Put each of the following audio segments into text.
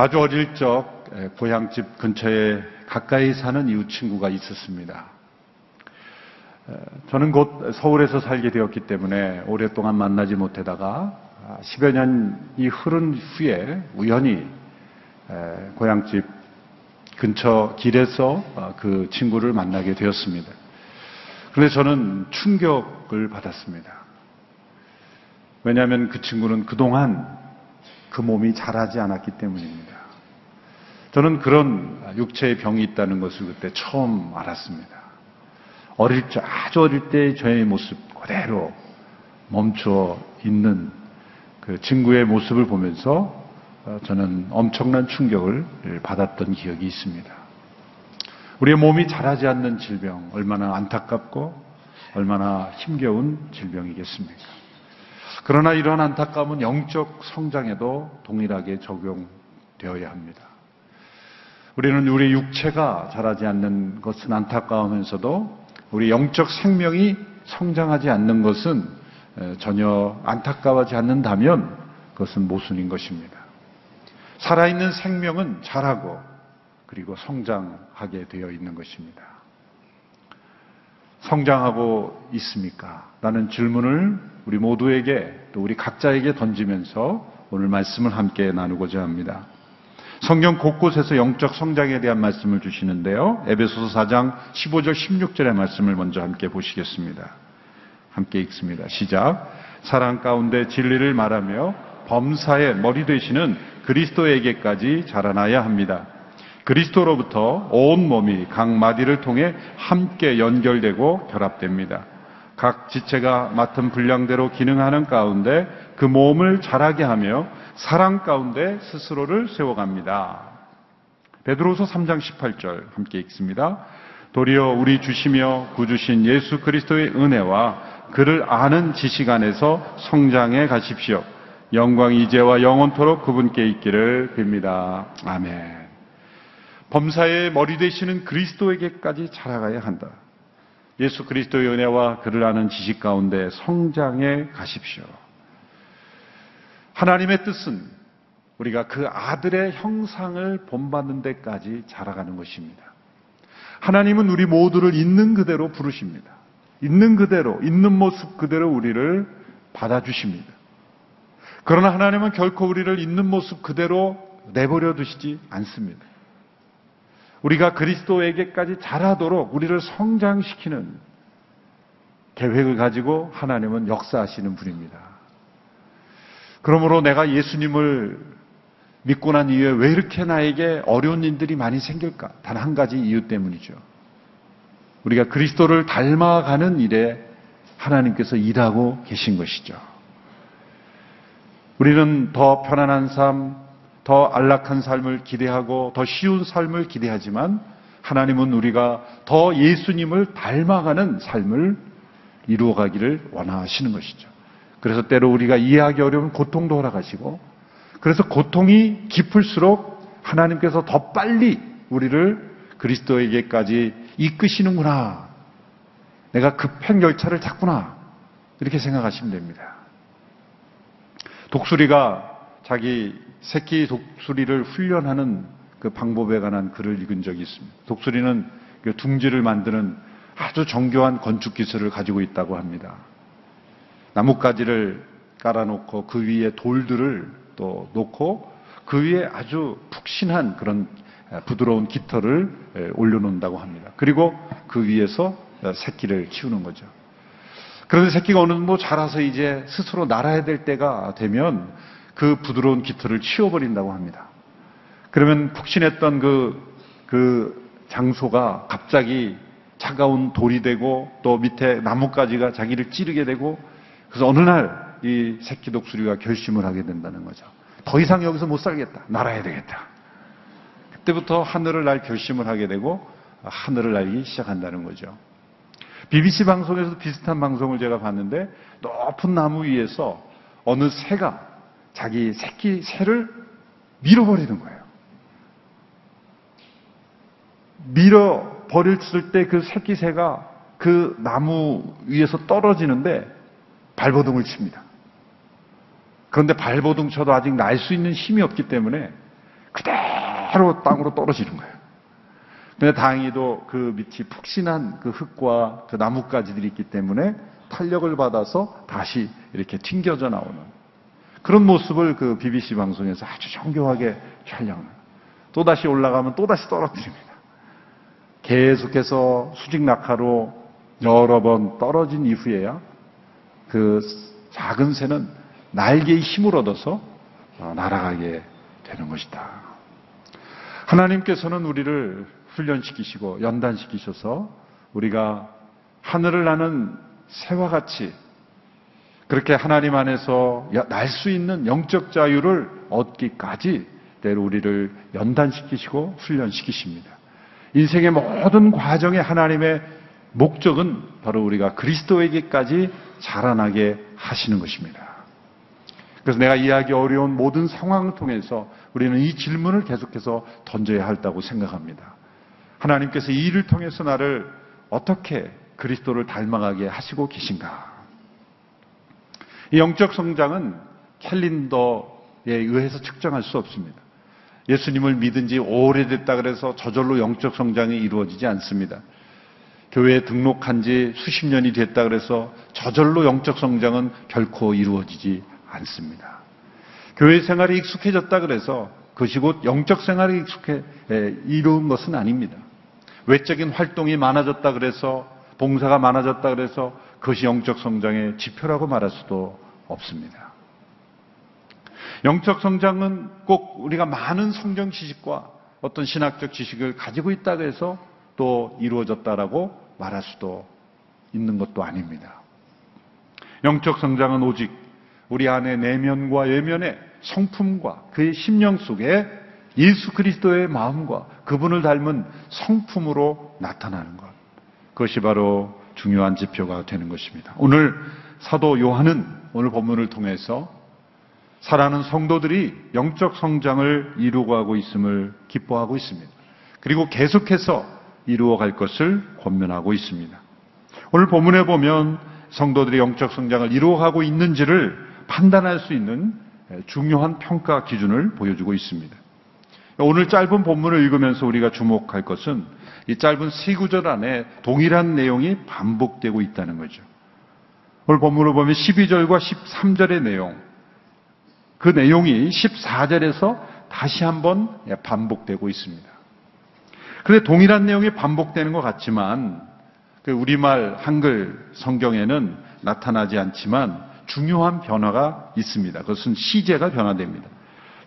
아주 어릴 적 고향집 근처에 가까이 사는 이웃 친구가 있었습니다. 저는 곧 서울에서 살게 되었기 때문에 오랫동안 만나지 못하다가 10여 년이 흐른 후에 우연히 고향집 근처 길에서 어, 그 친구를 만나게 되었습니다. 그런데 저는 충격을 받았습니다. 왜냐하면 그 친구는 그동안 그 몸이 자라지 않았기 때문입니다. 저는 그런 육체의 병이 있다는 것을 그때 처음 알았습니다. 어릴 적, 아주 어릴 때 저의 모습 그대로 멈춰 있는 그 친구의 모습을 보면서 어, 저는 엄청난 충격을 받았던 기억이 있습니다. 우리의 몸이 자라지 않는 질병, 얼마나 안타깝고 얼마나 힘겨운 질병이겠습니까? 그러나 이러한 안타까움은 영적 성장에도 동일하게 적용되어야 합니다. 우리는 우리 육체가 자라지 않는 것은 안타까우면서도 우리 영적 생명이 성장하지 않는 것은 전혀 안타까워하지 않는다면 그것은 모순인 것입니다. 살아있는 생명은 자라고 그리고 성장하게 되어 있는 것입니다. 성장하고 있습니까? 라는 질문을 우리 모두에게 또 우리 각자에게 던지면서 오늘 말씀을 함께 나누고자 합니다. 성경 곳곳에서 영적 성장에 대한 말씀을 주시는데요. 에베소서 4장 15절 16절의 말씀을 먼저 함께 보시겠습니다. 함께 읽습니다. 시작. 사랑 가운데 진리를 말하며 범사의 머리 되시는 그리스도에게까지 자라나야 합니다. 그리스도로부터 온 몸이 각 마디를 통해 함께 연결되고 결합됩니다. 각 지체가 맡은 분량대로 기능하는 가운데 그 몸을 자라게 하며 사랑 가운데 스스로를 세워갑니다. 베드로서 3장 18절 함께 읽습니다. 도리어 우리 주시며 구주신 예수 그리스도의 은혜와 그를 아는 지식 안에서 성장해 가십시오. 영광이 이제와 영원토록 그분께 있기를 빕니다. 아멘. 범사의 머리 되시는 그리스도에게까지 자라가야 한다. 예수 그리스도의 은혜와 그를 아는 지식 가운데 성장해 가십시오. 하나님의 뜻은 우리가 그 아들의 형상을 본받는 데까지 자라가는 것입니다. 하나님은 우리 모두를 있는 그대로 부르십니다. 있는 그대로, 있는 모습 그대로 우리를 받아주십니다. 그러나 하나님은 결코 우리를 있는 모습 그대로 내버려 두시지 않습니다. 우리가 그리스도에게까지 자라도록 우리를 성장시키는 계획을 가지고 하나님은 역사하시는 분입니다. 그러므로 내가 예수님을 믿고 난 이후에 왜 이렇게 나에게 어려운 일들이 많이 생길까? 단 한 가지 이유 때문이죠. 우리가 그리스도를 닮아가는 일에 하나님께서 일하고 계신 것이죠. 우리는 더 편안한 삶, 더 안락한 삶을 기대하고 더 쉬운 삶을 기대하지만 하나님은 우리가 더 예수님을 닮아가는 삶을 이루어가기를 원하시는 것이죠. 그래서 때로 우리가 이해하기 어려운 고통도 허락하시고 그래서 고통이 깊을수록 하나님께서 더 빨리 우리를 그리스도에게까지 이끄시는구나. 내가 급행 열차를 탔구나. 이렇게 생각하시면 됩니다. 독수리가 자기 새끼 독수리를 훈련하는 그 방법에 관한 글을 읽은 적이 있습니다. 독수리는 그 둥지를 만드는 아주 정교한 건축 기술을 가지고 있다고 합니다. 나뭇가지를 깔아놓고 그 위에 돌들을 또 놓고 그 위에 아주 푹신한 그런 부드러운 깃털을 올려놓는다고 합니다. 그리고 그 위에서 새끼를 키우는 거죠. 그런데 새끼가 어느 정도 자라서 이제 스스로 날아야 될 때가 되면 그 부드러운 깃털을 치워버린다고 합니다. 그러면 푹신했던 그, 그 장소가 갑자기 차가운 돌이 되고 또 밑에 나뭇가지가 자기를 찌르게 되고 그래서 어느 날 이 새끼 독수리가 결심을 하게 된다는 거죠. 더 이상 여기서 못 살겠다. 날아야 되겠다. 그때부터 하늘을 날 결심을 하게 되고 하늘을 날기 시작한다는 거죠. BBC 방송에서도 비슷한 방송을 제가 봤는데 높은 나무 위에서 어느 새가 자기 새끼 새를 밀어버리는 거예요. 밀어버렸을 때 그 새끼 새가 그 나무 위에서 떨어지는데 발버둥을 칩니다. 그런데 발버둥 쳐도 아직 날 수 있는 힘이 없기 때문에 그대로 땅으로 떨어지는 거예요. 근데 다행히도 그 밑이 푹신한 그 흙과 그 나뭇가지들이 있기 때문에 탄력을 받아서 다시 이렇게 튕겨져 나오는 그런 모습을 그 BBC 방송에서 아주 정교하게 촬영을. 또다시 올라가면 또다시 떨어뜨립니다. 계속해서 수직 낙하로 여러 번 떨어진 이후에야 그 작은 새는 날개의 힘을 얻어서 어, 날아가게 되는 것이다. 하나님께서는 우리를 훈련시키시고 연단시키셔서 우리가 하늘을 나는 새와 같이 그렇게 하나님 안에서 날 수 있는 영적 자유를 얻기까지 때로 우리를 연단시키시고 훈련시키십니다. 인생의 모든 과정에 하나님의 목적은 바로 우리가 그리스도에게까지 자라나게 하시는 것입니다. 그래서 내가 이해하기 어려운 모든 상황을 통해서 우리는 이 질문을 계속해서 던져야 한다고 생각합니다. 하나님께서 이 일을 통해서 나를 어떻게 그리스도를 닮아가게 하시고 계신가? 이 영적 성장은 캘린더에 의해서 측정할 수 없습니다. 예수님을 믿은 지 오래됐다 그래서 저절로 영적 성장이 이루어지지 않습니다. 교회에 등록한 지 수십 년이 됐다 그래서 저절로 영적 성장은 결코 이루어지지 않습니다. 교회 생활이 익숙해졌다 그래서 그것이 곧 영적 생활이 익숙해 이루은 것은 아닙니다. 외적인 활동이 많아졌다 그래서 봉사가 많아졌다 그래서 그것이 영적 성장의 지표라고 말할 수도 없습니다. 영적 성장은 꼭 우리가 많은 성경 지식과 어떤 신학적 지식을 가지고 있다고 해서 또 이루어졌다라고 말할 수도 있는 것도 아닙니다. 영적 성장은 오직 우리 안의 내면과 외면의 성품과 그의 심령 속에 예수 그리스도의 마음과 그분을 닮은 성품으로 나타나는 것. 그것이 바로 중요한 지표가 되는 것입니다. 오늘 사도 요한은 오늘 본문을 통해서 사랑하는 성도들이 영적 성장을 이루어가고 있음을 기뻐하고 있습니다. 그리고 계속해서 이루어갈 것을 권면하고 있습니다. 오늘 본문에 보면 성도들이 영적 성장을 이루어가고 있는지를 판단할 수 있는 중요한 평가 기준을 보여주고 있습니다. 오늘 짧은 본문을 읽으면서 우리가 주목할 것은 이 짧은 세 구절 안에 동일한 내용이 반복되고 있다는 거죠. 오늘 본문을 보면 12절과 13절의 내용, 그 내용이 14절에서 다시 한번 반복되고 있습니다. 그런데 동일한 내용이 반복되는 것 같지만 그 우리말 한글 성경에는 나타나지 않지만 중요한 변화가 있습니다. 그것은 시제가 변화됩니다.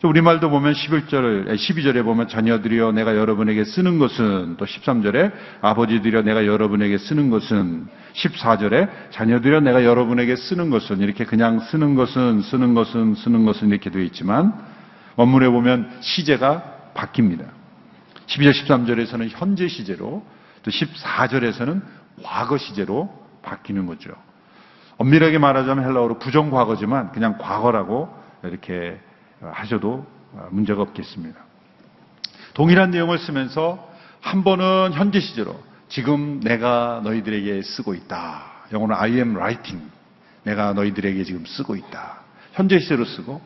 우리말도 보면 11절, 12절에 보면 자녀들이여 내가 여러분에게 쓰는 것은 또 13절에 아버지들이여 내가 여러분에게 쓰는 것은 14절에 자녀들이여 내가 여러분에게 쓰는 것은 이렇게 그냥 쓰는 것은 쓰는 것은 쓰는 것은 이렇게 되어 있지만 원문에 보면 시제가 바뀝니다. 12절 13절에서는 현재 시제로 또 14절에서는 과거 시제로 바뀌는 거죠. 엄밀하게 말하자면 헬라어로 부정과거지만 그냥 과거라고 이렇게 하셔도 문제가 없겠습니다. 동일한 내용을 쓰면서 한 번은 현재 시제로 지금 내가 너희들에게 쓰고 있다. 영어는 I am writing. 내가 너희들에게 지금 쓰고 있다. 현재 시제로 쓰고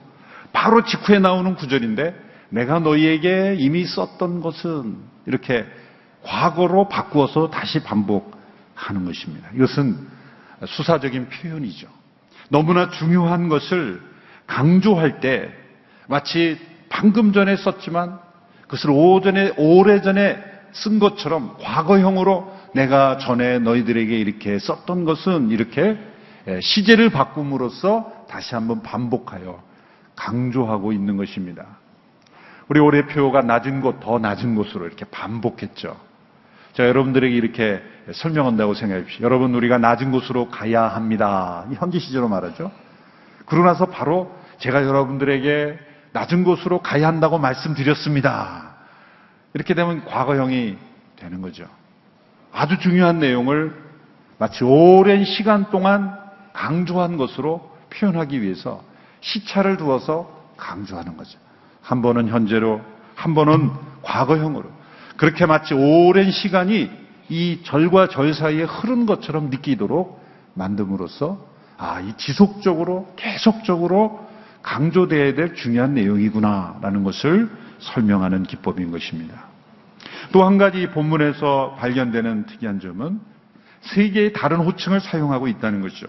바로 직후에 나오는 구절인데 내가 너희에게 이미 썼던 것은 이렇게 과거로 바꾸어서 다시 반복하는 것입니다. 이것은 수사적인 표현이죠. 너무나 중요한 것을 강조할 때 마치 방금 전에 썼지만 그것을 오전에, 오래전에 쓴 것처럼 과거형으로 내가 전에 너희들에게 이렇게 썼던 것은 이렇게 예, 시제를 바꿈으로써 다시 한번 반복하여 강조하고 있는 것입니다. 우리 올해 표가 낮은 곳, 더 낮은 곳으로 이렇게 반복했죠. 자, 여러분들에게 이렇게 설명한다고 생각해 주십시오. 여러분, 우리가 낮은 곳으로 가야 합니다. 현지 시제로 말하죠. 그러고 나서 바로 제가 여러분들에게 낮은 곳으로 가야 한다고 말씀드렸습니다. 이렇게 되면 과거형이 되는 거죠. 아주 중요한 내용을 마치 오랜 시간 동안 강조한 것으로 표현하기 위해서 시차를 두어서 강조하는 거죠. 한 번은 현재로, 한 번은 과거형으로. 그렇게 마치 오랜 시간이 이 절과 절 사이에 흐른 것처럼 느끼도록 만듦으로써 아, 이 지속적으로, 계속적으로 강조되어야 될 중요한 내용이구나라는 것을 설명하는 기법인 것입니다. 또 한 가지 본문에서 발견되는 특이한 점은 세 개의 다른 호칭을 사용하고 있다는 것이죠.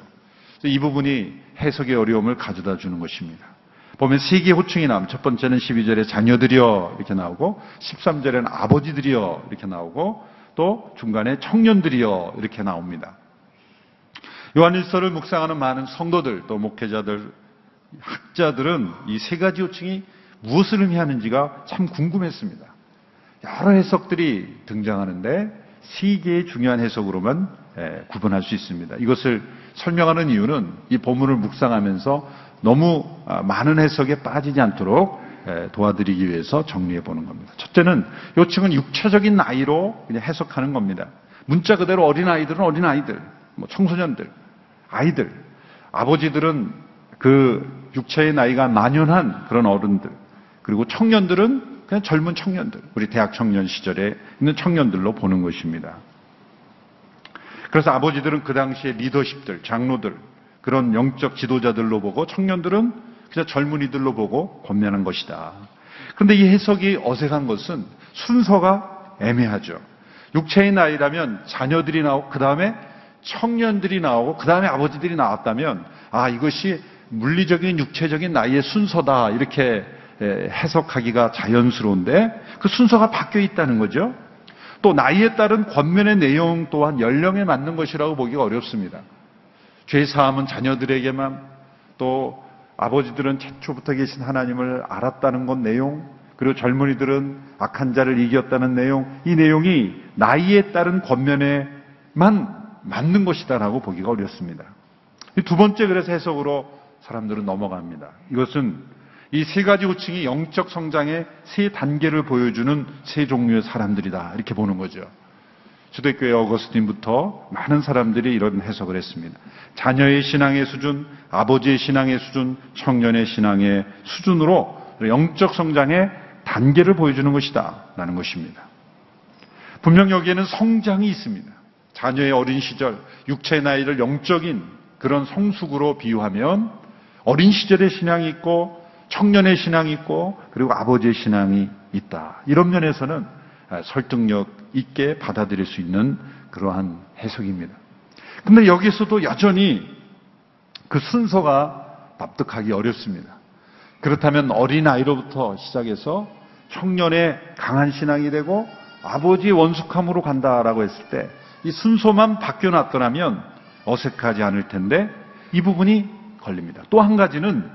이 부분이 해석의 어려움을 가져다 주는 것입니다. 보면 세 개의 호칭이 나옵니다. 첫 번째는 12절에 자녀들이여 이렇게 나오고 13절에는 아버지들이여 이렇게 나오고 또 중간에 청년들이여 이렇게 나옵니다. 요한일서를 묵상하는 많은 성도들 또 목회자들 학자들은 이 세 가지 호칭이 무엇을 의미하는지가 참 궁금했습니다. 여러 해석들이 등장하는데 세 개의 중요한 해석으로만 예, 구분할 수 있습니다. 이것을 설명하는 이유는 이 본문을 묵상하면서 너무 아, 많은 해석에 빠지지 않도록 예, 도와드리기 위해서 정리해 보는 겁니다. 첫째는 요칭은 육체적인 나이로 그냥 해석하는 겁니다. 문자 그대로 어린 아이들은 어린 아이들, 뭐 청소년들, 아이들, 아버지들은 그 육체의 나이가 만연한 그런 어른들, 그리고 청년들은 그냥 젊은 청년들, 우리 대학 청년 시절에 있는 청년들로 보는 것입니다. 그래서 아버지들은 그 당시에 리더십들, 장로들, 그런 영적 지도자들로 보고 청년들은 그냥 젊은이들로 보고 권면한 것이다. 그런데 이 해석이 어색한 것은 순서가 애매하죠. 육체의 나이라면 자녀들이 나오고 그 다음에 청년들이 나오고 그 다음에 아버지들이 나왔다면 아 이것이 물리적인 육체적인 나이의 순서다 이렇게 해석하기가 자연스러운데 그 순서가 바뀌어 있다는 거죠. 또 나이에 따른 권면의 내용 또한 연령에 맞는 것이라고 보기가 어렵습니다. 죄 사함은 자녀들에게만 또 아버지들은 최초부터 계신 하나님을 알았다는 것 내용 그리고 젊은이들은 악한 자를 이겼다는 내용 이 내용이 나이에 따른 권면에만 맞는 것이다라고 보기가 어렵습니다. 두 번째 그래서 해석으로 사람들은 넘어갑니다. 이것은 이 세 가지 호칭이 영적 성장의 세 단계를 보여주는 세 종류의 사람들이다. 이렇게 보는 거죠. 주도교회 어거스틴부터 많은 사람들이 이런 해석을 했습니다. 자녀의 신앙의 수준, 아버지의 신앙의 수준, 청년의 신앙의 수준으로 영적 성장의 단계를 보여주는 것이다. 라는 것입니다. 분명 여기에는 성장이 있습니다. 자녀의 어린 시절, 육체의 나이를 영적인 그런 성숙으로 비유하면 어린 시절의 신앙이 있고 청년의 신앙이 있고 그리고 아버지의 신앙이 있다. 이런 면에서는 설득력 있게 받아들일 수 있는 그러한 해석입니다. 근데 여기서도 여전히 그 순서가 납득하기 어렵습니다. 그렇다면 어린아이로부터 시작해서 청년의 강한 신앙이 되고 아버지 원숙함으로 간다라고 했을 때 이 순서만 바뀌어 놨더라면 어색하지 않을 텐데 이 부분이 걸립니다. 또 한 가지는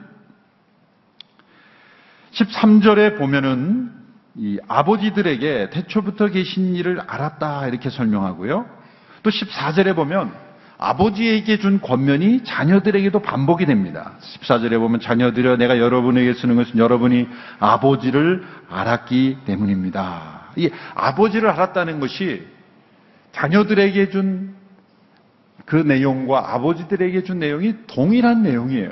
13절에 보면은 이 아버지들에게 태초부터 계신 일을 알았다 이렇게 설명하고요. 또 14절에 보면 아버지에게 준 권면이 자녀들에게도 반복이 됩니다. 14절에 보면 자녀들여 내가 여러분에게 쓰는 것은 여러분이 아버지를 알았기 때문입니다. 이 아버지를 알았다는 것이 자녀들에게 준 그 내용과 아버지들에게 준 내용이 동일한 내용이에요.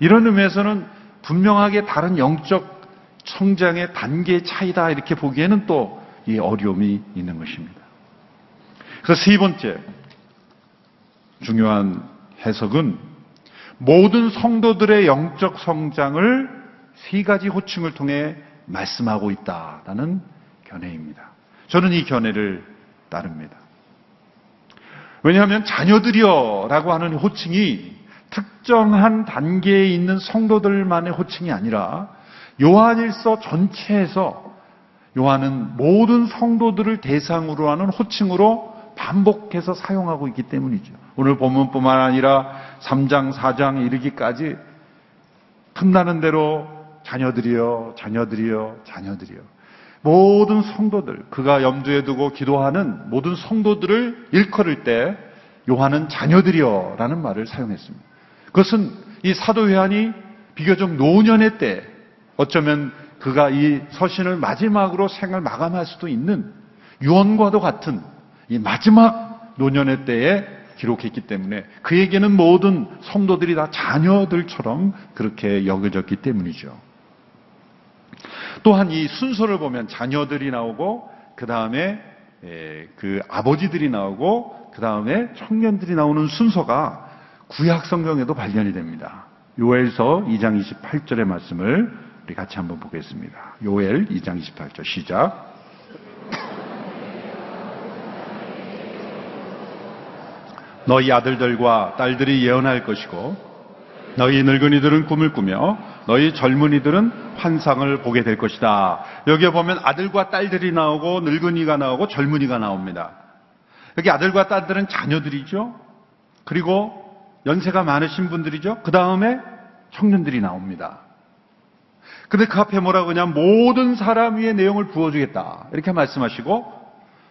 이런 의미에서는 분명하게 다른 영적 성장의 단계의 차이다 이렇게 보기에는 또 이 어려움이 있는 것입니다. 그래서 세 번째 중요한 해석은 모든 성도들의 영적 성장을 세 가지 호칭을 통해 말씀하고 있다라는 견해입니다. 저는 이 견해를 따릅니다. 왜냐하면 자녀들이여라고 하는 호칭이 특정한 단계에 있는 성도들만의 호칭이 아니라 요한일서 전체에서 요한은 모든 성도들을 대상으로 하는 호칭으로 반복해서 사용하고 있기 때문이죠. 오늘 본문뿐만 아니라 3장, 4장 이르기까지 틈나는 대로 자녀들이여, 자녀들이여, 자녀들이여. 모든 성도들, 그가 염두에 두고 기도하는 모든 성도들을 일컬을 때 요한은 자녀들이여 라는 말을 사용했습니다. 그것은 이 사도 요한이 비교적 노년의 때 어쩌면 그가 이 서신을 마지막으로 생을 마감할 수도 있는 유언과도 같은 이 마지막 노년의 때에 기록했기 때문에 그에게는 모든 성도들이 다 자녀들처럼 그렇게 여겨졌기 때문이죠. 또한 이 순서를 보면 자녀들이 나오고 그 다음에 그 아버지들이 나오고 그 다음에 청년들이 나오는 순서가 구약 성경에도 발견이 됩니다. 요엘서 2장 28절의 말씀을 우리 같이 한번 보겠습니다. 요엘 2장 28절 시작. 너희 아들들과 딸들이 예언할 것이고 너희 늙은이들은 꿈을 꾸며 너희 젊은이들은 환상을 보게 될 것이다. 여기에 보면 아들과 딸들이 나오고 늙은이가 나오고 젊은이가 나옵니다. 여기 아들과 딸들은 자녀들이죠. 그리고 연세가 많으신 분들이죠. 그 다음에 청년들이 나옵니다. 근데 그 앞에 뭐라고 하냐 모든 사람 위에 내용을 부어주겠다. 이렇게 말씀하시고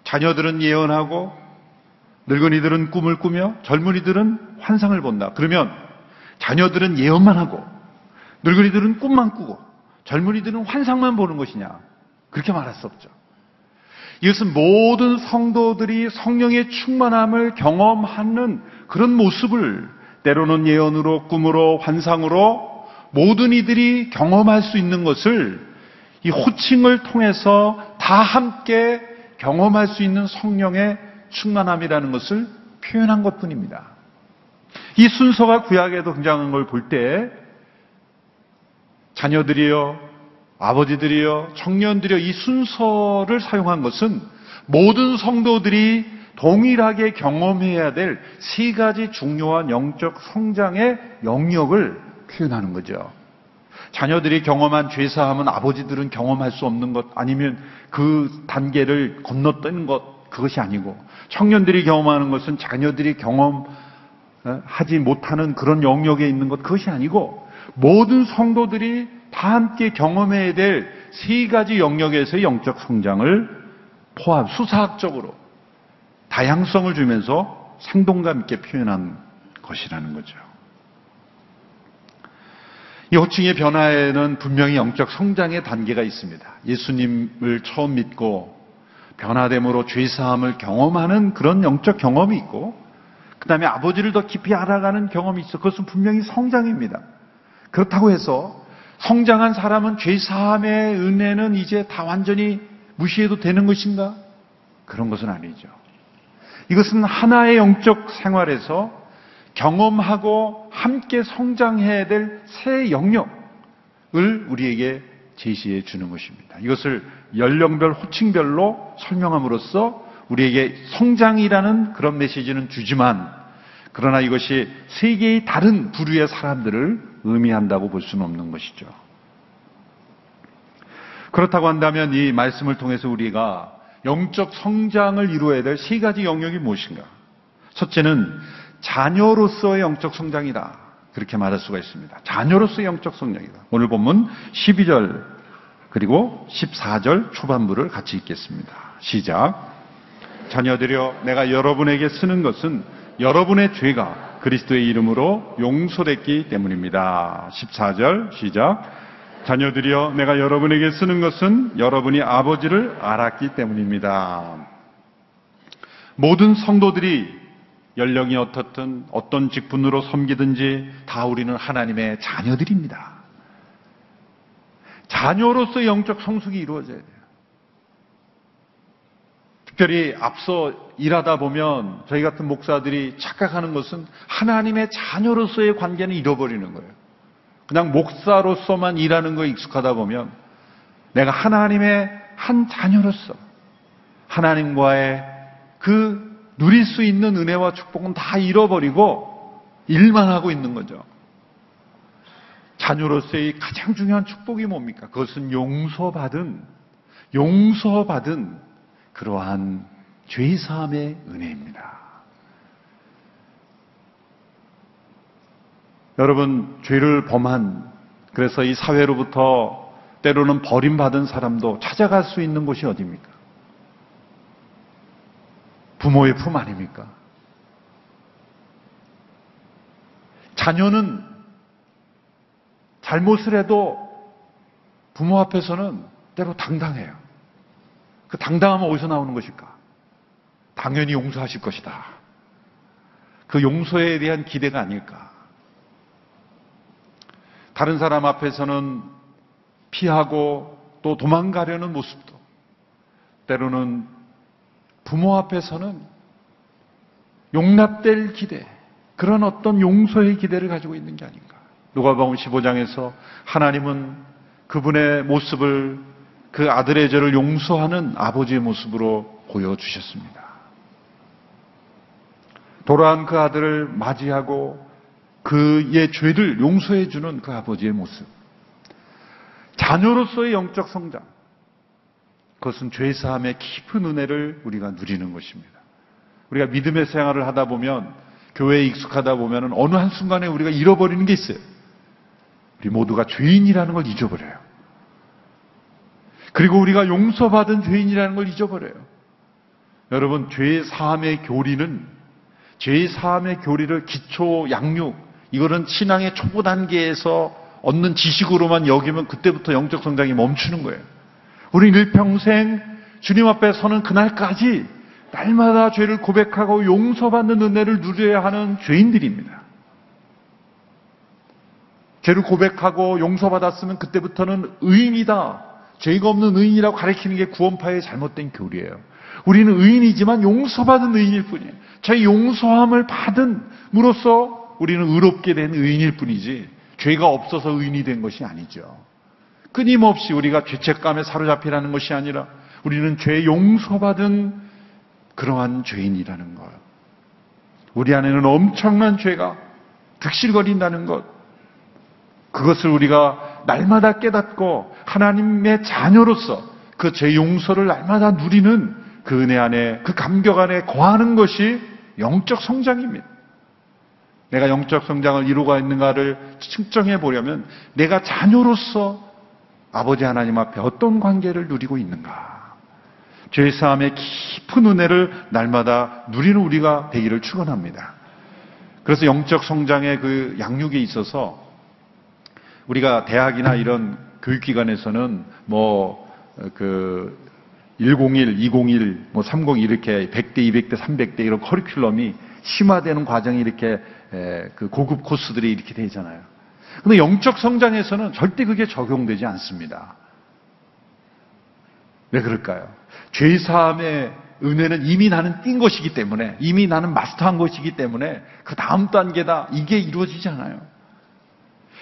자녀들은 예언하고 늙은이들은 꿈을 꾸며 젊은이들은 환상을 본다. 그러면 자녀들은 예언만 하고 늙은이들은 꿈만 꾸고 젊은이들은 환상만 보는 것이냐? 그렇게 말할 수 없죠. 이것은 모든 성도들이 성령의 충만함을 경험하는 그런 모습을 때로는 예언으로 꿈으로 환상으로 모든 이들이 경험할 수 있는 것을 이 호칭을 통해서 다 함께 경험할 수 있는 성령의 충만함이라는 것을 표현한 것 뿐입니다. 이 순서가 구약에도 등장한 걸 볼 때 자녀들이요, 아버지들이요, 청년들이요, 이 순서를 사용한 것은 모든 성도들이 동일하게 경험해야 될 세 가지 중요한 영적 성장의 영역을 표현하는 거죠. 자녀들이 경험한 죄사함은 아버지들은 경험할 수 없는 것 아니면 그 단계를 건너뛰는 것 그것이 아니고 청년들이 경험하는 것은 자녀들이 경험하지 못하는 그런 영역에 있는 것 그것이 아니고 모든 성도들이 다 함께 경험해야 될 세 가지 영역에서의 영적 성장을 포함 수사학적으로 다양성을 주면서 생동감 있게 표현한 것이라는 거죠. 이 호칭의 변화에는 분명히 영적 성장의 단계가 있습니다. 예수님을 처음 믿고 변화됨으로 죄사함을 경험하는 그런 영적 경험이 있고 그 다음에 아버지를 더 깊이 알아가는 경험이 있어. 그것은 분명히 성장입니다. 그렇다고 해서 성장한 사람은 죄사함의 은혜는 이제 다 완전히 무시해도 되는 것인가? 그런 것은 아니죠. 이것은 하나의 영적 생활에서 경험하고 함께 성장해야 될 새 영역을 우리에게 제시해 주는 것입니다. 이것을 연령별, 호칭별로 설명함으로써 우리에게 성장이라는 그런 메시지는 주지만 그러나 이것이 세 개의 다른 부류의 사람들을 의미한다고 볼 수는 없는 것이죠. 그렇다고 한다면 이 말씀을 통해서 우리가 영적 성장을 이루어야 될 세 가지 영역이 무엇인가? 첫째는 자녀로서의 영적 성장이다. 그렇게 말할 수가 있습니다. 자녀로서의 영적 성장이다. 오늘 본문 12절 그리고 14절 초반부를 같이 읽겠습니다. 시작. 자녀들여 내가 여러분에게 쓰는 것은 여러분의 죄가 그리스도의 이름으로 용서됐기 때문입니다. 14절 시작. 자녀들이여 내가 여러분에게 쓰는 것은 여러분이 아버지를 알았기 때문입니다. 모든 성도들이 연령이 어떻든 어떤 직분으로 섬기든지 다 우리는 하나님의 자녀들입니다. 자녀로서 영적 성숙이 이루어져야 돼요. 특별히 앞서 일하다 보면 저희 같은 목사들이 착각하는 것은 하나님의 자녀로서의 관계는 잃어버리는 거예요. 그냥 목사로서만 일하는 거에 익숙하다 보면 내가 하나님의 한 자녀로서 하나님과의 그 누릴 수 있는 은혜와 축복은 다 잃어버리고 일만 하고 있는 거죠. 자녀로서의 가장 중요한 축복이 뭡니까? 그것은 용서받은, 용서받은 그러한 죄사함의 은혜입니다. 여러분, 죄를 범한, 그래서 이 사회로부터 때로는 버림받은 사람도 찾아갈 수 있는 곳이 어디입니까? 부모의 품 아닙니까? 자녀는 잘못을 해도 부모 앞에서는 때로 당당해요. 그 당당함은 어디서 나오는 것일까? 당연히 용서하실 것이다. 그 용서에 대한 기대가 아닐까? 다른 사람 앞에서는 피하고 또 도망가려는 모습도 때로는 부모 앞에서는 용납될 기대, 그런 어떤 용서의 기대를 가지고 있는 게 아닌가. 누가복음 15장에서 하나님은 그분의 모습을 그 아들의 죄를 용서하는 아버지의 모습으로 보여주셨습니다. 돌아온 그 아들을 맞이하고 그의 죄를 용서해 주는 그 아버지의 모습. 자녀로서의 영적 성장. 그것은 죄 사함의 깊은 은혜를 우리가 누리는 것입니다. 우리가 믿음의 생활을 하다 보면 교회에 익숙하다 보면 어느 한순간에 우리가 잃어버리는 게 있어요. 우리 모두가 죄인이라는 걸 잊어버려요. 그리고 우리가 용서받은 죄인이라는 걸 잊어버려요. 여러분, 죄 사함의 교리는 죄 사함의 교리를 기초 양육, 이거는 신앙의 초보 단계에서 얻는 지식으로만 여기면 그때부터 영적 성장이 멈추는 거예요. 우리 일평생 주님 앞에 서는 그날까지 날마다 죄를 고백하고 용서받는 은혜를 누려야 하는 죄인들입니다. 죄를 고백하고 용서받았으면 그때부터는 의인이다. 죄가 없는 의인이라고 가르치는 게 구원파의 잘못된 교리예요. 우리는 의인이지만 용서받은 의인일 뿐이에요. 저 용서함을 받은으로써 우리는 의롭게 된 의인일 뿐이지 죄가 없어서 의인이 된 것이 아니죠. 끊임없이 우리가 죄책감에 사로잡히라는 것이 아니라 우리는 죄 용서받은 그러한 죄인이라는 것. 우리 안에는 엄청난 죄가 득실거린다는 것. 그것을 우리가 날마다 깨닫고 하나님의 자녀로서 그 죄 용서를 날마다 누리는 그 은혜 안에 그 감격 안에 거하는 것이 영적 성장입니다. 내가 영적 성장을 이루고 있는가를 측정해 보려면 내가 자녀로서 아버지 하나님 앞에 어떤 관계를 누리고 있는가. 죄 사함의 깊은 은혜를 날마다 누리는 우리가 되기를 축원합니다. 그래서 영적 성장의 그 양육에 있어서 우리가 대학이나 이런 교육기관에서는 뭐 그 101, 201, 뭐 302 이렇게 100대, 200대, 300대 이런 커리큘럼이 심화되는 과정이 이렇게 그 고급 코스들이 이렇게 되잖아요. 근데 영적 성장에서는 절대 그게 적용되지 않습니다. 왜 그럴까요? 죄 사함의 은혜는 이미 나는 띈 것이기 때문에 이미 나는 마스터한 것이기 때문에 그 다음 단계다 이게 이루어지지 않아요.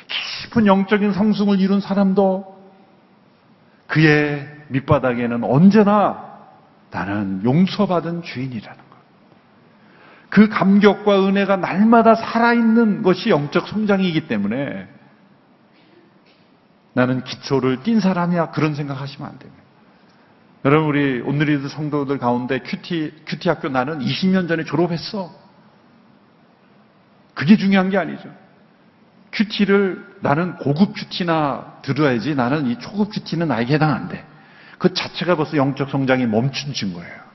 깊은 영적인 성승을 이룬 사람도 그의 밑바닥에는 언제나 나는 용서받은 죄인이라는 것. 그 감격과 은혜가 날마다 살아있는 것이 영적 성장이기 때문에 나는 기초를 뗀 사람이야 그런 생각하시면 안 됩니다. 여러분 우리 오늘리드 성도들 가운데 QT QT 학교 나는 20년 전에 졸업했어. 그게 중요한 게 아니죠. QT를 나는 고급 QT나 들어야지 나는 이 초급 QT는 나에게 해당 안 돼. 그 자체가 벌써 영적 성장이 멈춘 증거예요.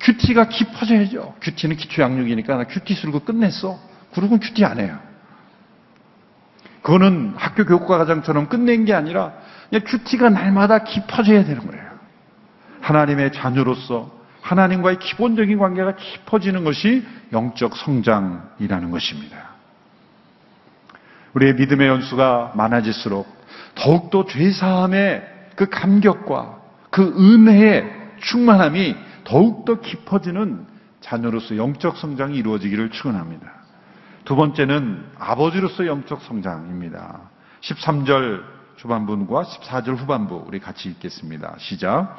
QT가 깊어져야죠. QT는 기초 양육이니까 나 QT 쓸고 끝냈어. 그러고 QT 안 해요. 그거는 학교 교육과 과정처럼 끝낸 게 아니라 그냥 QT가 날마다 깊어져야 되는 거예요. 하나님의 자녀로서 하나님과의 기본적인 관계가 깊어지는 것이 영적 성장이라는 것입니다. 우리의 믿음의 연수가 많아질수록 더욱더 죄사함의 그 감격과 그 은혜의 충만함이 더욱더 깊어지는 자녀로서 영적 성장이 이루어지기를 축원합니다. 두 번째는 아버지로서 영적 성장입니다. 13절 초반부과 14절 후반부 우리 같이 읽겠습니다. 시작.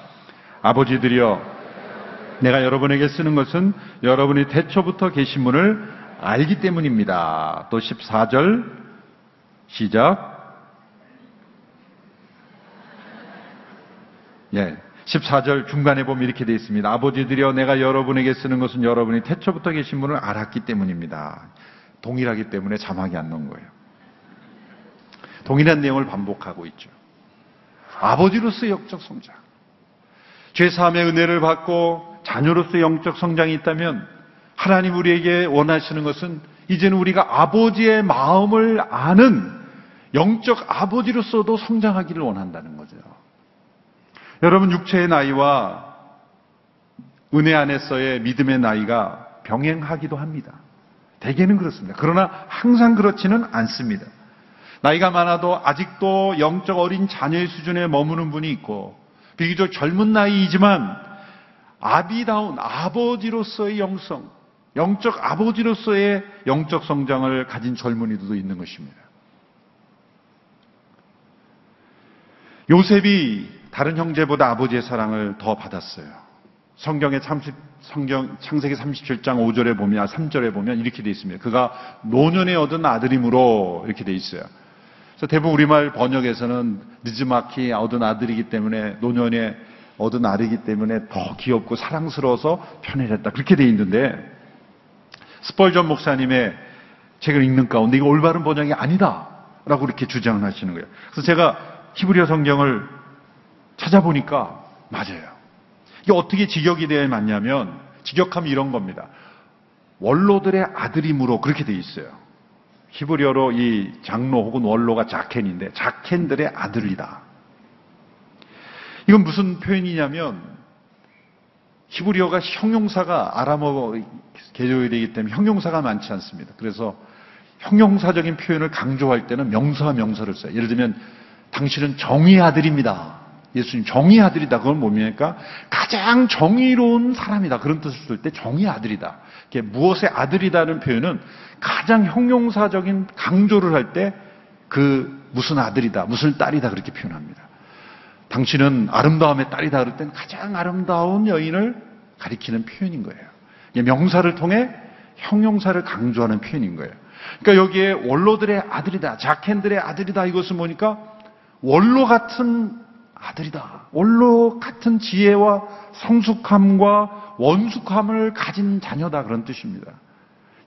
아버지들이여 내가 여러분에게 쓰는 것은 여러분이 태초부터 계신 분을 알기 때문입니다. 또 14절 시작. 예. 14절 중간에 보면 이렇게 되어 있습니다. 아버지들이여 내가 여러분에게 쓰는 것은 여러분이 태초부터 계신 분을 알았기 때문입니다. 동일하기 때문에 자막이 안 넣은 거예요. 동일한 내용을 반복하고 있죠. 아버지로서 영적 성장. 죄사함의 은혜를 받고 자녀로서 영적 성장이 있다면 하나님 우리에게 원하시는 것은 이제는 우리가 아버지의 마음을 아는 영적 아버지로서도 성장하기를 원한다는 거죠. 여러분, 육체의 나이와 은혜 안에서의 믿음의 나이가 병행하기도 합니다. 대개는 그렇습니다. 그러나 항상 그렇지는 않습니다. 나이가 많아도 아직도 영적 어린 자녀의 수준에 머무는 분이 있고, 비교적 젊은 나이이지만 아비다운 아버지로서의 영성, 영적 아버지로서의 영적 성장을 가진 젊은이들도 있는 것입니다. 요셉이 다른 형제보다 아버지의 사랑을 더 받았어요. 성경의 30, 성경 창세기 37장 5절에 보면 3절에 보면 이렇게 돼 있습니다. 그가 노년에 얻은 아들이므로 이렇게 돼 있어요. 그래서 대부분 우리말 번역에서는 늦지막히 얻은 아들이기 때문에 노년에 얻은 아들이기 때문에 더 귀엽고 사랑스러워서 편애했다. 그렇게 돼 있는데 스펄전 목사님의 책을 읽는 가운데 이거 올바른 번역이 아니다 라고 이렇게 주장을 하시는 거예요. 그래서 제가 히브리어 성경을 찾아보니까 맞아요. 이게 어떻게 직역이 되어야 맞냐면 직역하면 이런 겁니다. 원로들의 아들이므로 그렇게 돼 있어요. 히브리어로 이 장로 혹은 원로가 자켄인데 자켄들의 아들이다. 이건 무슨 표현이냐면 히브리어가 형용사가 아람어 개조이 되기 때문에 형용사가 많지 않습니다. 그래서 형용사적인 표현을 강조할 때는 명사와 명사를 써요. 예를 들면 당신은 정의 아들입니다. 예수님 정의 아들이다. 그건 뭡니까? 가장 정의로운 사람이다. 그런 뜻을 쓸 때 정의 아들이다. 무엇의 아들이다는 표현은 가장 형용사적인 강조를 할 때 그 무슨 아들이다, 무슨 딸이다 그렇게 표현합니다. 당신은 아름다움의 딸이다 그럴 땐 가장 아름다운 여인을 가리키는 표현인 거예요. 명사를 통해 형용사를 강조하는 표현인 거예요. 그러니까 여기에 원로들의 아들이다, 자켄들의 아들이다 이것은 뭐니까 원로 같은 아들이다. 원로 같은 지혜와 성숙함과 원숙함을 가진 자녀다 그런 뜻입니다.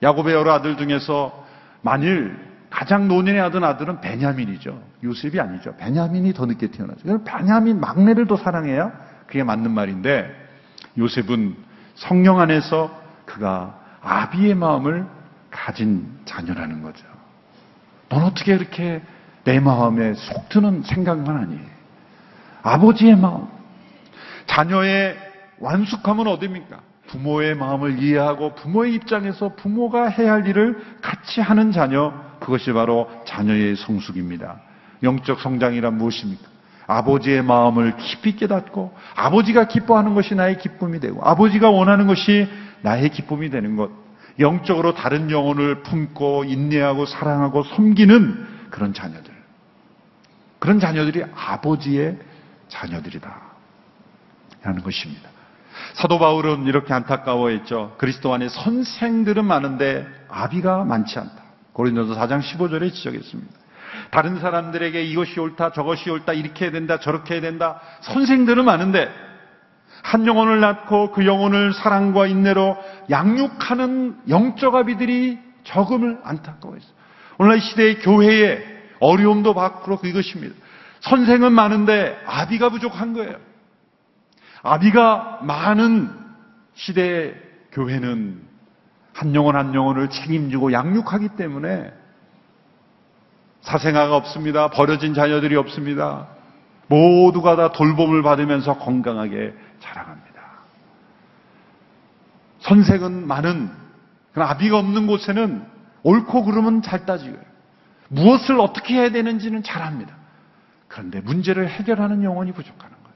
야곱의 여러 아들 중에서 만일 가장 노년의 아들 아들은 베냐민이죠. 요셉이 아니죠. 베냐민이 더 늦게 태어나죠. 베냐민 막내를 더 사랑해야 그게 맞는 말인데 요셉은 성령 안에서 그가 아비의 마음을 가진 자녀라는 거죠. 넌 어떻게 이렇게 내 마음에 속 드는 생각만 하니? 아버지의 마음. 자녀의 완숙함은 어디입니까? 부모의 마음을 이해하고 부모의 입장에서 부모가 해야 할 일을 같이 하는 자녀, 그것이 바로 자녀의 성숙입니다. 영적 성장이란 무엇입니까? 아버지의 마음을 깊이 깨닫고 아버지가 기뻐하는 것이 나의 기쁨이 되고 아버지가 원하는 것이 나의 기쁨이 되는 것. 영적으로 다른 영혼을 품고 인내하고 사랑하고 섬기는 그런 자녀들. 그런 자녀들이 아버지의 자녀들이다. 하는 것입니다. 사도 바울은 이렇게 안타까워했죠. 그리스도 안에 선생들은 많은데 아비가 많지 않다. 고린도서 4장 15절에 지적했습니다. 다른 사람들에게 이것이 옳다, 저것이 옳다, 이렇게 해야 된다, 저렇게 해야 된다. 선생들은 많은데 한 영혼을 낳고 그 영혼을 사랑과 인내로 양육하는 영적 아비들이 적음을 안타까워했어요. 오늘날 시대의 교회에 어려움도 밖으로 그것입니다. 선생은 많은데 아비가 부족한 거예요. 아비가 많은 시대의 교회는 한 영혼 한 영혼을 책임지고 양육하기 때문에 사생아가 없습니다. 버려진 자녀들이 없습니다. 모두가 다 돌봄을 받으면서 건강하게 자라갑니다. 선생은 많은, 아비가 없는 곳에는 옳고 그름은 잘 따지고요. 무엇을 어떻게 해야 되는지는 잘 압니다. 그런데 문제를 해결하는 영혼이 부족하는 거예요.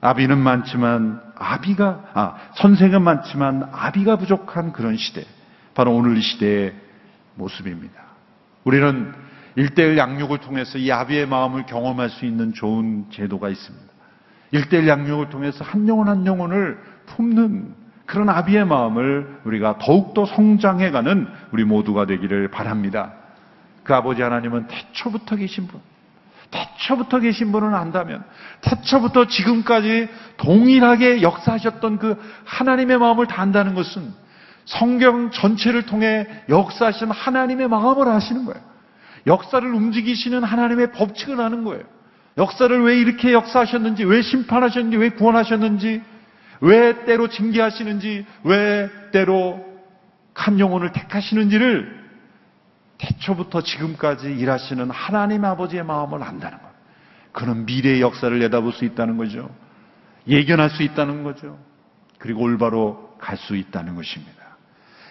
아비는 많지만 아비가 아 선생은 많지만 아비가 부족한 그런 시대. 바로 오늘 이 시대의 모습입니다. 우리는 일대일 양육을 통해서 이 아비의 마음을 경험할 수 있는 좋은 제도가 있습니다. 일대일 양육을 통해서 한 영혼 한 영혼을 품는 그런 아비의 마음을 우리가 더욱더 성장해가는 우리 모두가 되기를 바랍니다. 그 아버지 하나님은 태초부터 계신 분. 태초부터 계신 분을 안다면, 태초부터 지금까지 동일하게 역사하셨던 그 하나님의 마음을 다 안다는 것은 성경 전체를 통해 역사하신 하나님의 마음을 아시는 거예요. 역사를 움직이시는 하나님의 법칙을 아는 거예요. 역사를 왜 이렇게 역사하셨는지, 왜 심판하셨는지, 왜 구원하셨는지, 왜 때로 징계하시는지, 왜 때로 한 영혼을 택하시는지를 태초부터 지금까지 일하시는 하나님 아버지의 마음을 안다는 것. 그는 미래의 역사를 내다볼 수 있다는 거죠. 예견할 수 있다는 거죠. 그리고 올바로 갈 수 있다는 것입니다.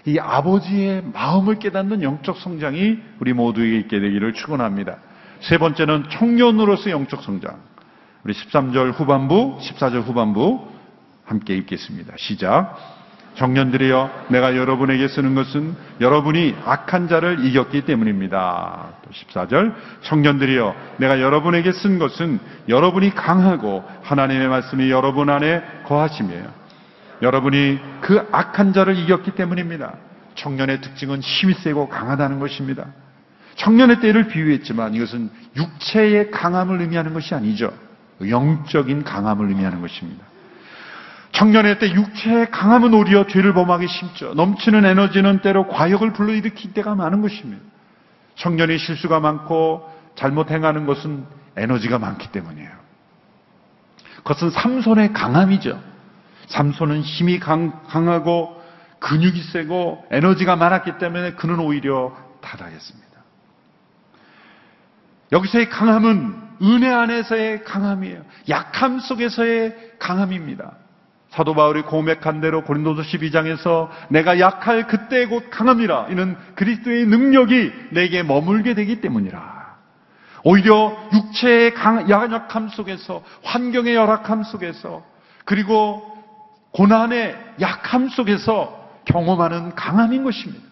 이 아버지의 마음을 깨닫는 영적 성장이 우리 모두에게 있게 되기를 축원합니다. 세 번째는 청년으로서 영적 성장. 우리 13절 후반부, 14절 후반부 함께 읽겠습니다. 시작. 청년들이여 내가 여러분에게 쓰는 것은 여러분이 악한 자를 이겼기 때문입니다. 또 14절 청년들이여 내가 여러분에게 쓴 것은 여러분이 강하고 하나님의 말씀이 여러분 안에 거하심이에요. 여러분이 그 악한 자를 이겼기 때문입니다. 청년의 특징은 힘이 세고 강하다는 것입니다. 청년의 때를 비유했지만 이것은 육체의 강함을 의미하는 것이 아니죠. 영적인 강함을 의미하는 것입니다. 청년의 때 육체의 강함은 오히려 죄를 범하기 쉽죠. 넘치는 에너지는 때로 과욕을 불러일으킬 때가 많은 것입니다. 청년이 실수가 많고 잘못 행하는 것은 에너지가 많기 때문이에요. 그것은 삼손의 강함이죠. 삼손은 힘이 강, 강하고 근육이 세고 에너지가 많았기 때문에 그는 오히려 타락했습니다. 여기서의 강함은 은혜 안에서의 강함이에요. 약함 속에서의 강함입니다. 사도 바울이 고백한 대로 고린도서 12장에서 내가 약할 그때 곧 강함이라. 이는 그리스도의 능력이 내게 머물게 되기 때문이라. 오히려 육체의 강, 약함 속에서 환경의 열악함 속에서 그리고 고난의 약함 속에서 경험하는 강함인 것입니다.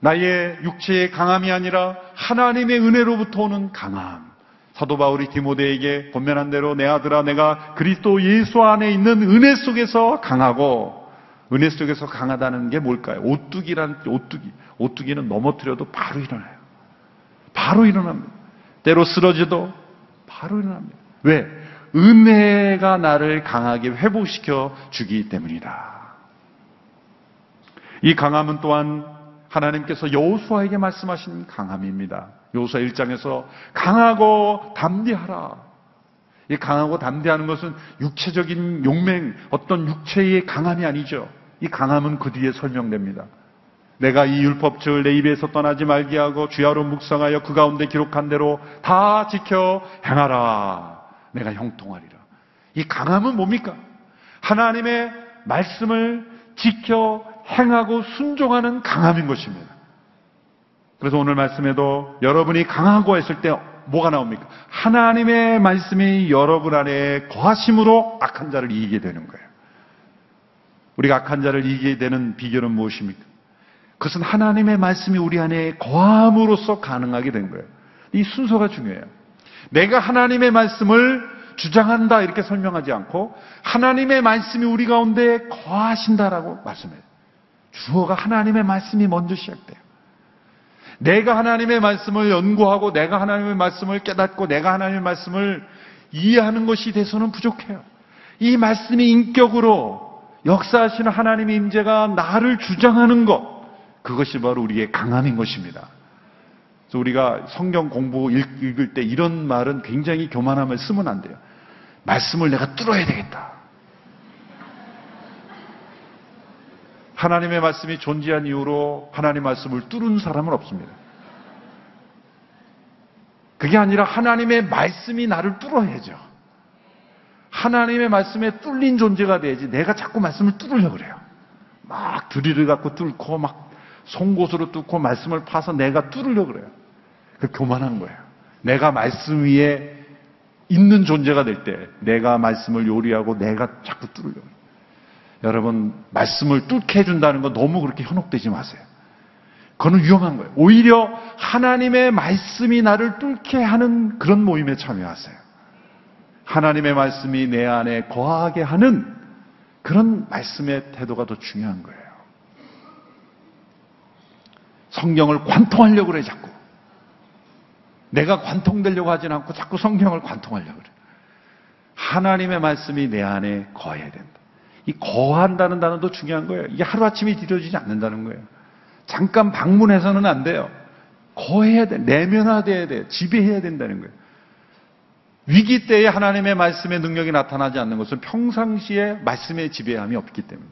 나의 육체의 강함이 아니라 하나님의 은혜로부터 오는 강함. 사도 바울이 디모데에게 권면한 대로 내 아들아 내가 그리스도 예수 안에 있는 은혜 속에서 강하고 은혜 속에서 강하다는 게 뭘까요? 오뚜기라는 오뚜기. 오뚜기는 넘어뜨려도 바로 일어나요. 바로 일어납니다. 때로 쓰러져도 바로 일어납니다. 왜? 은혜가 나를 강하게 회복시켜 주기 때문이다. 이 강함은 또한 하나님께서 여호수아에게 말씀하신 강함입니다. 여호수아 1장에서 강하고 담대하라. 이 강하고 담대하는 것은 육체적인 용맹, 어떤 육체의 강함이 아니죠. 이 강함은 그 뒤에 설명됩니다. 내가 이 율법책을 내 입에서 떠나지 말게 하고 주야로 묵상하여 그 가운데 기록한 대로 다 지켜 행하라. 내가 형통하리라. 이 강함은 뭡니까? 하나님의 말씀을 지켜 행하고 순종하는 강함인 것입니다. 그래서 오늘 말씀에도 여러분이 강하고 했을 때 뭐가 나옵니까? 하나님의 말씀이 여러분 안에 거하심으로 악한 자를 이기게 되는 거예요. 우리가 악한 자를 이기게 되는 비결은 무엇입니까? 그것은 하나님의 말씀이 우리 안에 거함으로써 가능하게 된 거예요. 이 순서가 중요해요. 내가 하나님의 말씀을 주장한다 이렇게 설명하지 않고 하나님의 말씀이 우리 가운데 거하신다라고 말씀해요. 주어가 하나님의 말씀이 먼저 시작돼요. 내가 하나님의 말씀을 연구하고 내가 하나님의 말씀을 깨닫고 내가 하나님의 말씀을 이해하는 것이 돼서는 부족해요. 이 말씀이 인격으로 역사하시는 하나님의 임재가 나를 주장하는 것 그것이 바로 우리의 강함인 것입니다. 그래서 우리가 성경 공부 읽을 때 이런 말은 굉장히 교만함을 쓰면 안 돼요. 말씀을 내가 뚫어야 되겠다. 하나님의 말씀이 존재한 이후로 하나님의 말씀을 뚫은 사람은 없습니다. 그게 아니라 하나님의 말씀이 나를 뚫어야죠. 하나님의 말씀에 뚫린 존재가 돼야지 내가 자꾸 말씀을 뚫으려고 그래요. 막 드릴을 갖고 뚫고 막 송곳으로 뚫고 말씀을 파서 내가 뚫으려고 그래요. 그 교만한 거예요. 내가 말씀 위에 있는 존재가 될 때 내가 말씀을 요리하고 내가 자꾸 뚫으려고 해요. 여러분 말씀을 뚫게 해준다는 거 너무 그렇게 현혹되지 마세요. 그거는 위험한 거예요. 오히려 하나님의 말씀이 나를 뚫게 하는 그런 모임에 참여하세요. 하나님의 말씀이 내 안에 거하게 하는 그런 말씀의 태도가 더 중요한 거예요. 성경을 관통하려고 그래, 자꾸. 내가 관통되려고 하진 않고 자꾸 성경을 관통하려고 그래. 하나님의 말씀이 내 안에 거해야 된다. 이 거한다는 단어도 중요한 거예요. 이게 하루아침에 이루어지지 않는다는 거예요. 잠깐 방문해서는 안 돼요. 거해야 돼. 내면화돼야 돼. 지배해야 된다는 거예요. 위기 때에 하나님의 말씀의 능력이 나타나지 않는 것은 평상시에 말씀의 지배함이 없기 때문에.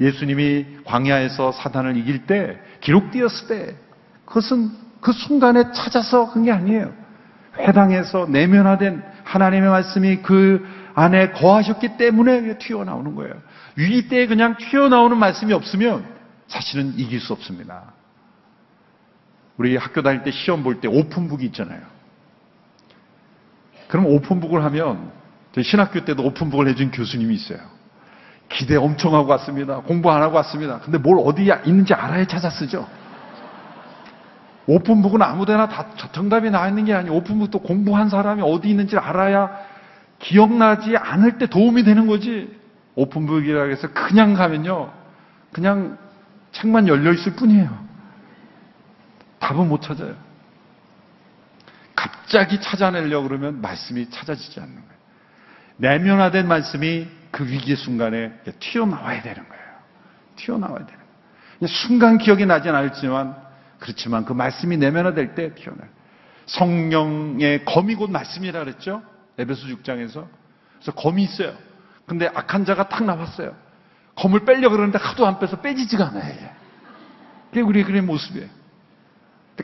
예수님이 광야에서 사단을 이길 때, 기록되었을 때, 그것은 그 순간에 찾아서 그런 게 아니에요. 회당에서 내면화된 하나님의 말씀이 그 안에 거하셨기 때문에 튀어나오는 거예요. 때에 그냥 튀어나오는 말씀이 없으면 사실은 이길 수 없습니다. 우리 학교 다닐 때 시험 볼 때 오픈북이 있잖아요. 그럼 오픈북을 하면 저희 신학교 때도 오픈북을 해준 교수님이 있어요. 기대 엄청 하고 왔습니다. 공부 안 하고 왔습니다. 근데 뭘 어디에 있는지 알아야 찾아 쓰죠. 오픈북은 아무데나 다 정답이 나와 있는 게 아니에요. 오픈북도 공부한 사람이 어디 있는지 알아야 기억나지 않을 때 도움이 되는 거지. 오픈북이라고 해서 그냥 가면요. 그냥 책만 열려 있을 뿐이에요. 답은 못 찾아요. 갑자기 찾아내려고 그러면 말씀이 찾아지지 않는 거예요. 내면화된 말씀이 그 위기의 순간에 튀어나와야 되는 거예요. 튀어나와야 되는 거예요. 순간 기억이 나진 않을지만 그렇지만 그 말씀이 내면화될 때 튀어나와요. 성령의 검이 곧 말씀이라 그랬죠? 에베소 6장에서. 그래서 검이 있어요. 근데 악한 자가 탁 나왔어요. 검을 빼려고 그러는데 하도 안 빼서 빼지지가 않아요. 그게 우리 그의 모습이에요.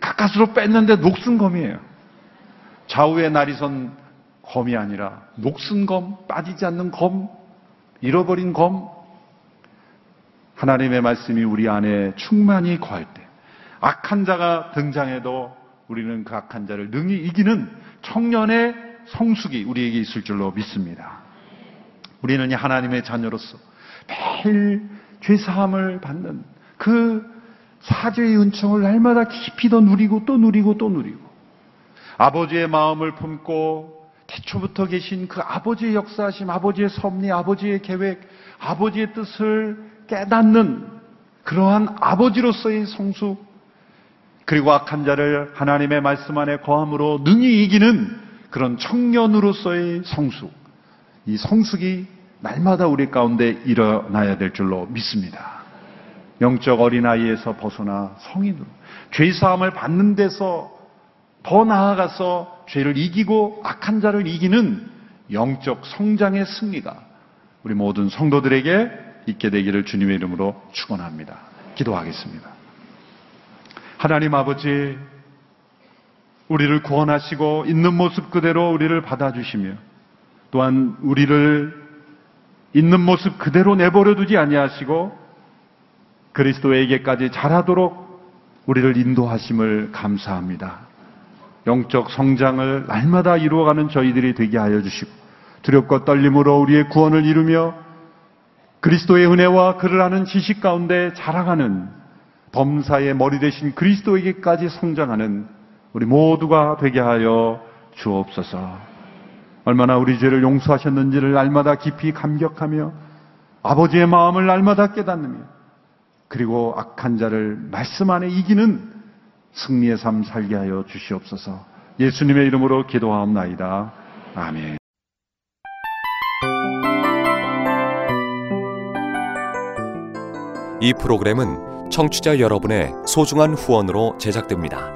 가까스로 뺐는데 녹슨 검이에요. 좌우에 날이 선 검이 아니라 녹슨 검, 빠지지 않는 검, 잃어버린 검. 하나님의 말씀이 우리 안에 충만히 거할 때 악한 자가 등장해도 우리는 그 악한 자를 능히 이기는 청년의 성숙이 우리에게 있을 줄로 믿습니다. 우리는 이 하나님의 자녀로서 매일 죄사함을 받는 그 사죄의 은총을 날마다 깊이 더 누리고 또 누리고 또 누리고 아버지의 마음을 품고 태초부터 계신 그 아버지의 역사하심, 아버지의 섭리, 아버지의 계획, 아버지의 뜻을 깨닫는 그러한 아버지로서의 성숙, 그리고 악한 자를 하나님의 말씀 안에 거함으로 능히 이기는 그런 청년으로서의 성숙. 이 성숙이 날마다 우리 가운데 일어나야 될 줄로 믿습니다. 영적 어린아이에서 벗어나 성인으로 죄사함을 받는 데서 더 나아가서 죄를 이기고 악한 자를 이기는 영적 성장의 승리가 우리 모든 성도들에게 있게 되기를 주님의 이름으로 축원합니다. 기도하겠습니다. 하나님 아버지 우리를 구원하시고 있는 모습 그대로 우리를 받아주시며 또한 우리를 있는 모습 그대로 내버려 두지 아니하시고 그리스도에게까지 자라도록 우리를 인도하심을 감사합니다. 영적 성장을 날마다 이루어가는 저희들이 되게 하여 주시고 두렵고 떨림으로 우리의 구원을 이루며 그리스도의 은혜와 그를 아는 지식 가운데 자라가는 범사의 머리 대신 그리스도에게까지 성장하는 우리 모두가 되게 하여 주옵소서. 얼마나 우리 죄를 용서하셨는지를 날마다 깊이 감격하며 아버지의 마음을 날마다 깨닫느며 그리고 악한 자를 말씀 안에 이기는 승리의 삶 살게 하여 주시옵소서. 예수님의 이름으로 기도하옵나이다. 아멘. 이 프로그램은 청취자 여러분의 소중한 후원으로 제작됩니다.